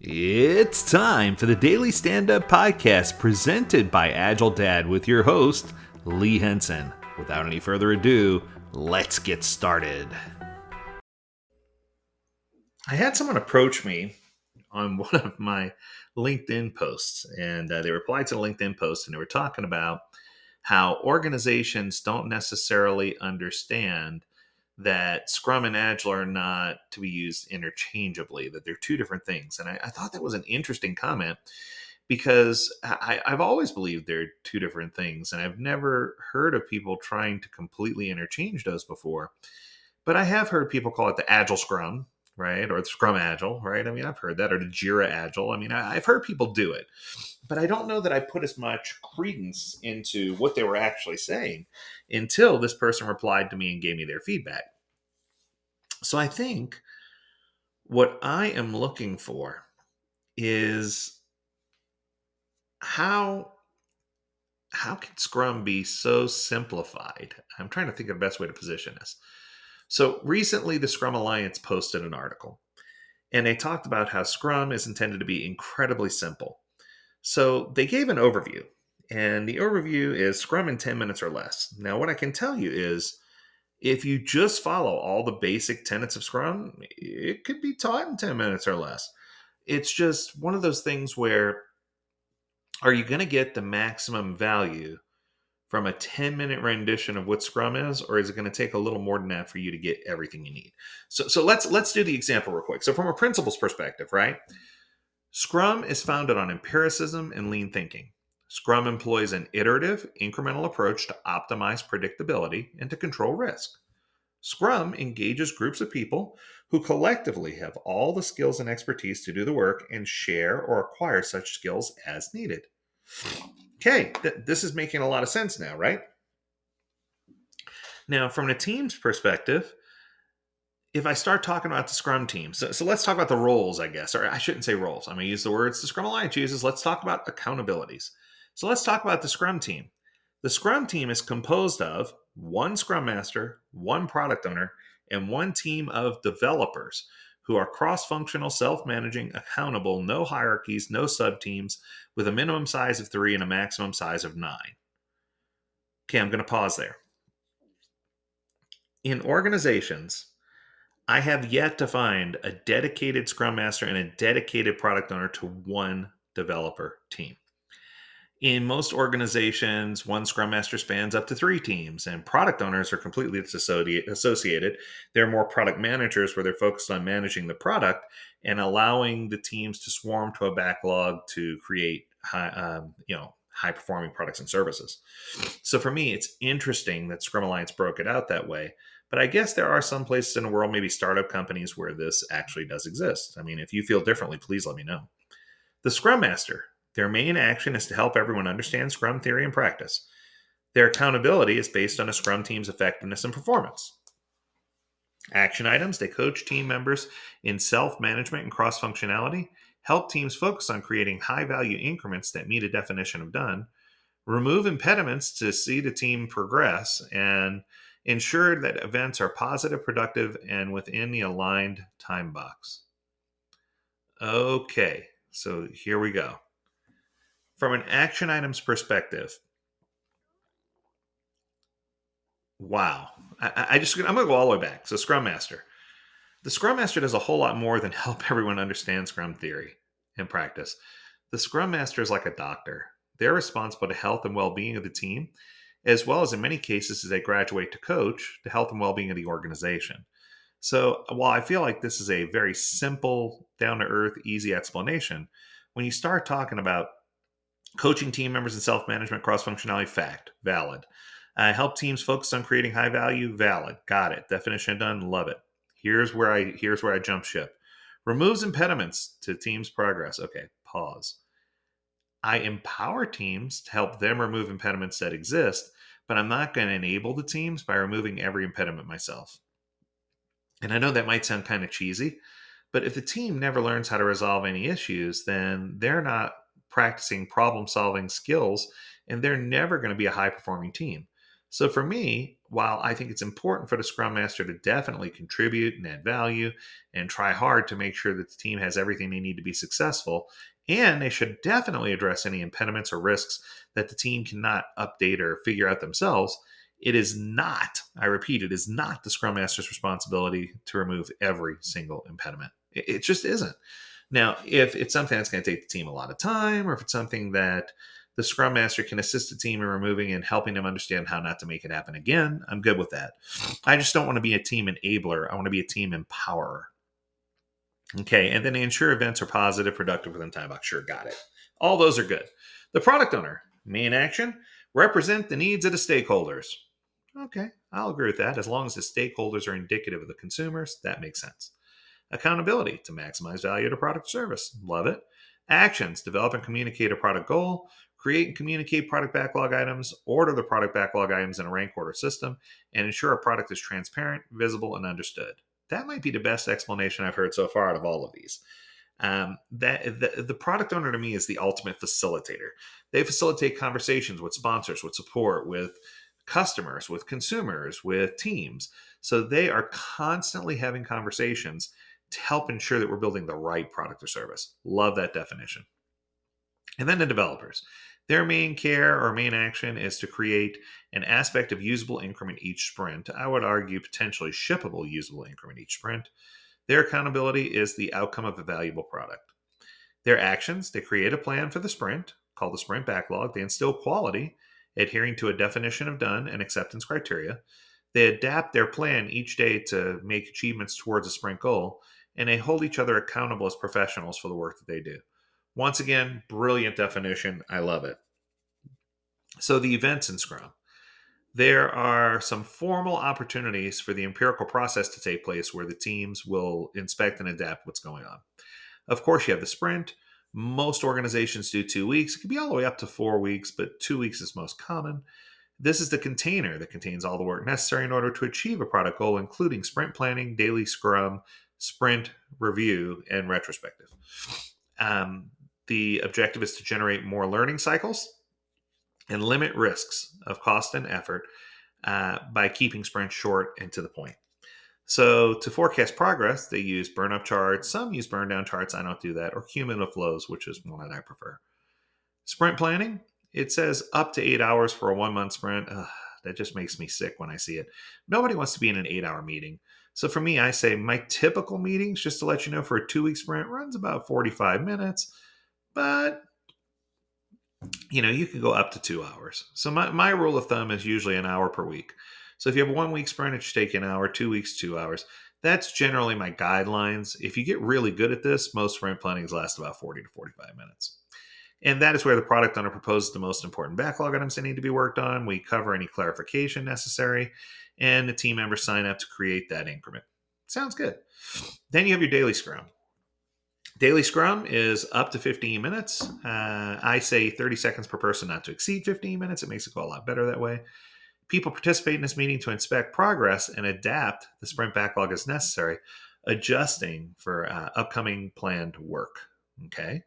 It's time for the Daily Stand Up Podcast presented by Agile Dad with your host, Lee Henson. Without any further ado, let's get started. I had someone approach me on one of my LinkedIn posts, and uh, they replied to the LinkedIn post, and they were talking about how organizations don't necessarily understand that Scrum and Agile are not to be used interchangeably, that they're two different things. And I, I thought that was an interesting comment because I, have always believed they're two different things. And I've never heard of people trying to completely interchange those before. But I have heard people call it the Agile Scrum, right? Or the Scrum Agile, right? I mean, I've heard that, or the Jira Agile. I mean, I, I've heard people do it, but I don't know that I put as much credence into what they were actually saying until this person replied to me and gave me their feedback. So I think what I am looking for is how how can Scrum be so simplified? I'm trying to think of the best way to position this. So recently, the Scrum Alliance posted an article, and they talked about how Scrum is intended to be incredibly simple. So they gave an overview, and the overview is Scrum in 10 minutes or less. Now, what I can tell you is if you just follow all the basic tenets of Scrum, it could be taught in 10 minutes or less. It's just one of those things where are you going to get the maximum value from a 10 minute rendition of what scrum is or is it going to take a little more than that for you to get everything you need? So so let's let's do the example real quick. So from a principles perspective right? Scrum is founded on empiricism and lean thinking scrum employs an iterative incremental approach to optimize predictability and to control risk scrum engages groups of people who collectively have all the skills and expertise to do the work and share or acquire such skills as needed okay, th- this is making a lot of sense now, right? Now, from a team's perspective, if I start talking about the Scrum team, so, so let's talk about the roles, I guess, or I shouldn't say roles. I'm going to use the words the Scrum Alliance uses. Let's talk about accountabilities. So let's talk about the Scrum team. The Scrum team is composed of one Scrum Master, one product owner, and one team of developers who are cross functional, self managing, accountable, no hierarchies, no sub teams, with a minimum size of three and a maximum size of nine. Okay, I'm going to pause there. In organizations, I have yet to find a dedicated Scrum Master and a dedicated product owner to one developer team. In most organizations, one Scrum Master spans up to three teams, and product owners are completely associated. They're more product managers where they're focused on managing the product and allowing the teams to swarm to a backlog to create high, um, you know, high performing products and services. So for me, it's interesting that Scrum Alliance broke it out that way. But I guess there are some places in the world, maybe startup companies, where this actually does exist. I mean, if you feel differently, please let me know. The Scrum Master their main action is to help everyone understand Scrum theory and practice. Their accountability is based on a Scrum team's effectiveness and performance. Action items they coach team members in self management and cross functionality, help teams focus on creating high value increments that meet a definition of done, remove impediments to see the team progress, and ensure that events are positive, productive, and within the aligned time box. Okay, so here we go from an action items perspective, wow. I, I just, I'm going to go all the way back. So, Scrum Master. The Scrum Master does a whole lot more than help everyone understand Scrum theory and practice. The Scrum Master is like a doctor. They're responsible to health and well being of the team, as well as in many cases, as they graduate to coach, the health and well being of the organization. So, while I feel like this is a very simple, down to earth, easy explanation, when you start talking about Coaching team members and self management cross functionality, fact, valid. Uh, help teams focus on creating high value, valid. Got it. Definition done, love it. Here's where I here's where I jump ship. Removes impediments to teams' progress. Okay, pause. I empower teams to help them remove impediments that exist, but I'm not going to enable the teams by removing every impediment myself. And I know that might sound kind of cheesy, but if the team never learns how to resolve any issues, then they're not practicing problem solving skills, and they're never going to be a high performing team. So for me, while I think it's important for the Scrum Master to definitely contribute and add value and try hard to make sure that the team has everything they need to be successful, and they should definitely address any impediments or risks that the team cannot update or figure out themselves, it is not, I repeat, it is not the Scrum Master's responsibility to remove every single impediment. It just isn't. Now, if it's something that's going to take the team a lot of time, or if it's something that the Scrum Master can assist the team in removing and helping them understand how not to make it happen again, I'm good with that. I just don't want to be a team enabler. I want to be a team empowerer. Okay, and then ensure events are positive, productive within time box. Sure, got it. All those are good. The product owner, main action, represent the needs of the stakeholders. Okay, I'll agree with that. As long as the stakeholders are indicative of the consumers, that makes sense. Accountability to maximize value to product service. Love it. Actions develop and communicate a product goal, create and communicate product backlog items, order the product backlog items in a rank order system, and ensure a product is transparent, visible, and understood. That might be the best explanation I've heard so far out of all of these. Um, that the, the product owner to me is the ultimate facilitator. They facilitate conversations with sponsors, with support, with customers, with consumers, with teams. So they are constantly having conversations to help ensure that we're building the right product or service. Love that definition. And then the developers. Their main care or main action is to create an aspect of usable increment each sprint. I would argue potentially shippable usable increment each sprint. Their accountability is the outcome of a valuable product. Their actions, they create a plan for the sprint called the sprint backlog. They instill quality, adhering to a definition of done and acceptance criteria. They adapt their plan each day to make achievements towards a sprint goal, and they hold each other accountable as professionals for the work that they do. Once again, brilliant definition. I love it. So, the events in Scrum. There are some formal opportunities for the empirical process to take place where the teams will inspect and adapt what's going on. Of course, you have the sprint. Most organizations do two weeks. It can be all the way up to four weeks, but two weeks is most common. This is the container that contains all the work necessary in order to achieve a product goal, including sprint planning, daily scrum, sprint review, and retrospective. Um, the objective is to generate more learning cycles and limit risks of cost and effort uh, by keeping sprints short and to the point. So to forecast progress, they use burn up charts. Some use burn down charts. I don't do that. Or cumulative flows, which is one that I prefer. Sprint planning, it says up to eight hours for a one month sprint. Ugh, that just makes me sick when I see it. Nobody wants to be in an eight hour meeting. So for me, I say my typical meetings, just to let you know, for a two week sprint runs about 45 minutes but you know you can go up to two hours. So my, my rule of thumb is usually an hour per week. So if you have a one week sprint it should take an hour two weeks two hours. That's generally my guidelines. If you get really good at this most sprint plannings last about 40 to 45 minutes and that is where the product owner proposes the most important backlog items that need to be worked on we cover any clarification necessary and the team members sign up to create that increment sounds good then you have your daily scrum Daily Scrum is up to 15 minutes. Uh, I say 30 seconds per person, not to exceed 15 minutes. It makes it go a lot better that way. People participate in this meeting to inspect progress and adapt the sprint backlog as necessary, adjusting for uh, upcoming planned work. Okay.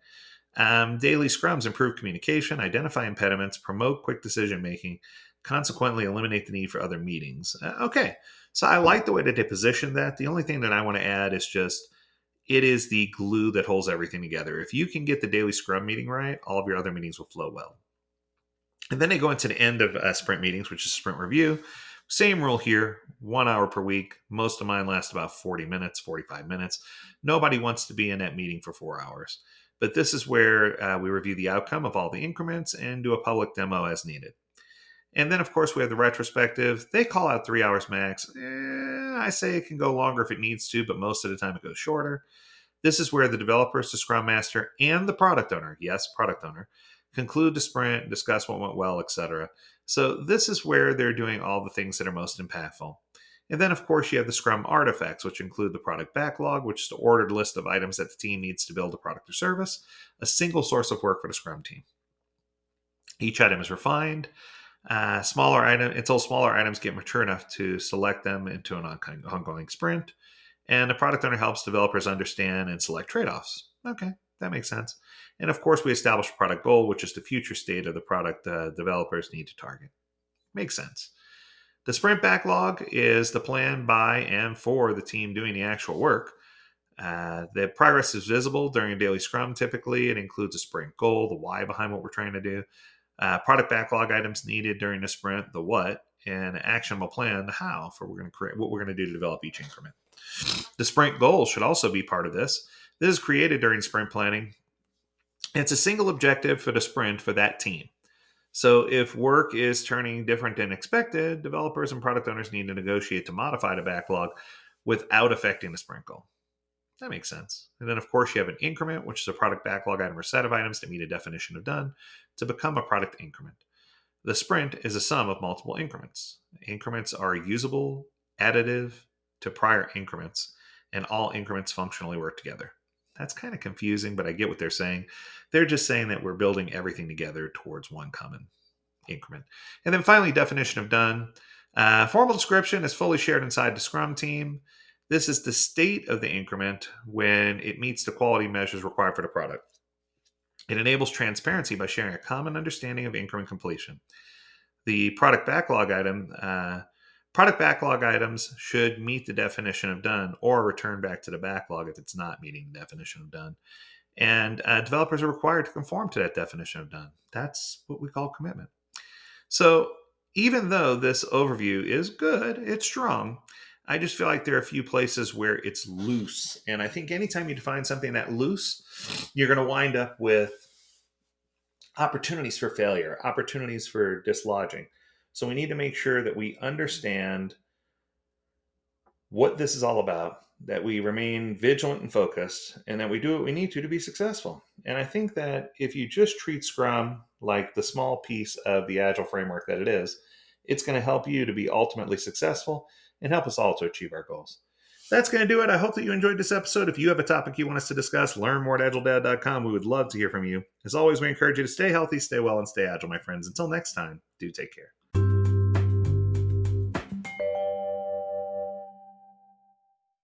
Um, daily scrums improve communication, identify impediments, promote quick decision making, consequently eliminate the need for other meetings. Uh, okay. So I like the way that they position that. The only thing that I want to add is just it is the glue that holds everything together. If you can get the daily scrum meeting right, all of your other meetings will flow well. And then they go into the end of uh, sprint meetings, which is sprint review. Same rule here, one hour per week. Most of mine last about 40 minutes, 45 minutes. Nobody wants to be in that meeting for four hours. But this is where uh, we review the outcome of all the increments and do a public demo as needed. And then, of course, we have the retrospective. They call out three hours max. Eh, I say it can go longer if it needs to, but most of the time it goes shorter. This is where the developers, the scrum master, and the product owner, yes, product owner, conclude the sprint, discuss what went well, etc. So this is where they're doing all the things that are most impactful. And then, of course, you have the Scrum artifacts, which include the product backlog, which is the ordered list of items that the team needs to build a product or service, a single source of work for the Scrum team. Each item is refined, uh, smaller item until smaller items get mature enough to select them into an ongoing sprint. And the product owner helps developers understand and select trade offs. Okay, that makes sense. And of course, we establish a product goal, which is the future state of the product uh, developers need to target. Makes sense. The sprint backlog is the plan by and for the team doing the actual work. Uh, the progress is visible during a daily scrum. Typically, it includes a sprint goal, the why behind what we're trying to do, uh, product backlog items needed during the sprint, the what, and actionable plan, the how for we're going to create what we're going to do to develop each increment. The sprint goal should also be part of this. This is created during sprint planning. It's a single objective for the sprint for that team. So if work is turning different than expected, developers and product owners need to negotiate to modify the backlog without affecting the sprint goal. That makes sense. And then, of course, you have an increment, which is a product backlog item or set of items to meet a definition of done to become a product increment. The sprint is a sum of multiple increments. Increments are usable, additive to prior increments, and all increments functionally work together. That's kind of confusing, but I get what they're saying. They're just saying that we're building everything together towards one common increment. And then finally, definition of done. Uh, formal description is fully shared inside the Scrum team. This is the state of the increment when it meets the quality measures required for the product. It enables transparency by sharing a common understanding of increment completion. The product backlog item, uh, product backlog items should meet the definition of done or return back to the backlog if it's not meeting the definition of done. And uh, developers are required to conform to that definition of done. That's what we call commitment. So even though this overview is good, it's strong, I just feel like there are a few places where it's loose. And I think anytime you define something that loose, you're going to wind up with opportunities for failure, opportunities for dislodging. So we need to make sure that we understand what this is all about, that we remain vigilant and focused, and that we do what we need to to be successful. And I think that if you just treat Scrum like the small piece of the Agile framework that it is, it's going to help you to be ultimately successful and help us all to achieve our goals. That's going to do it. I hope that you enjoyed this episode. If you have a topic you want us to discuss, learn more at agiledad.com. We would love to hear from you. As always, we encourage you to stay healthy, stay well, and stay agile, my friends. Until next time, do take care.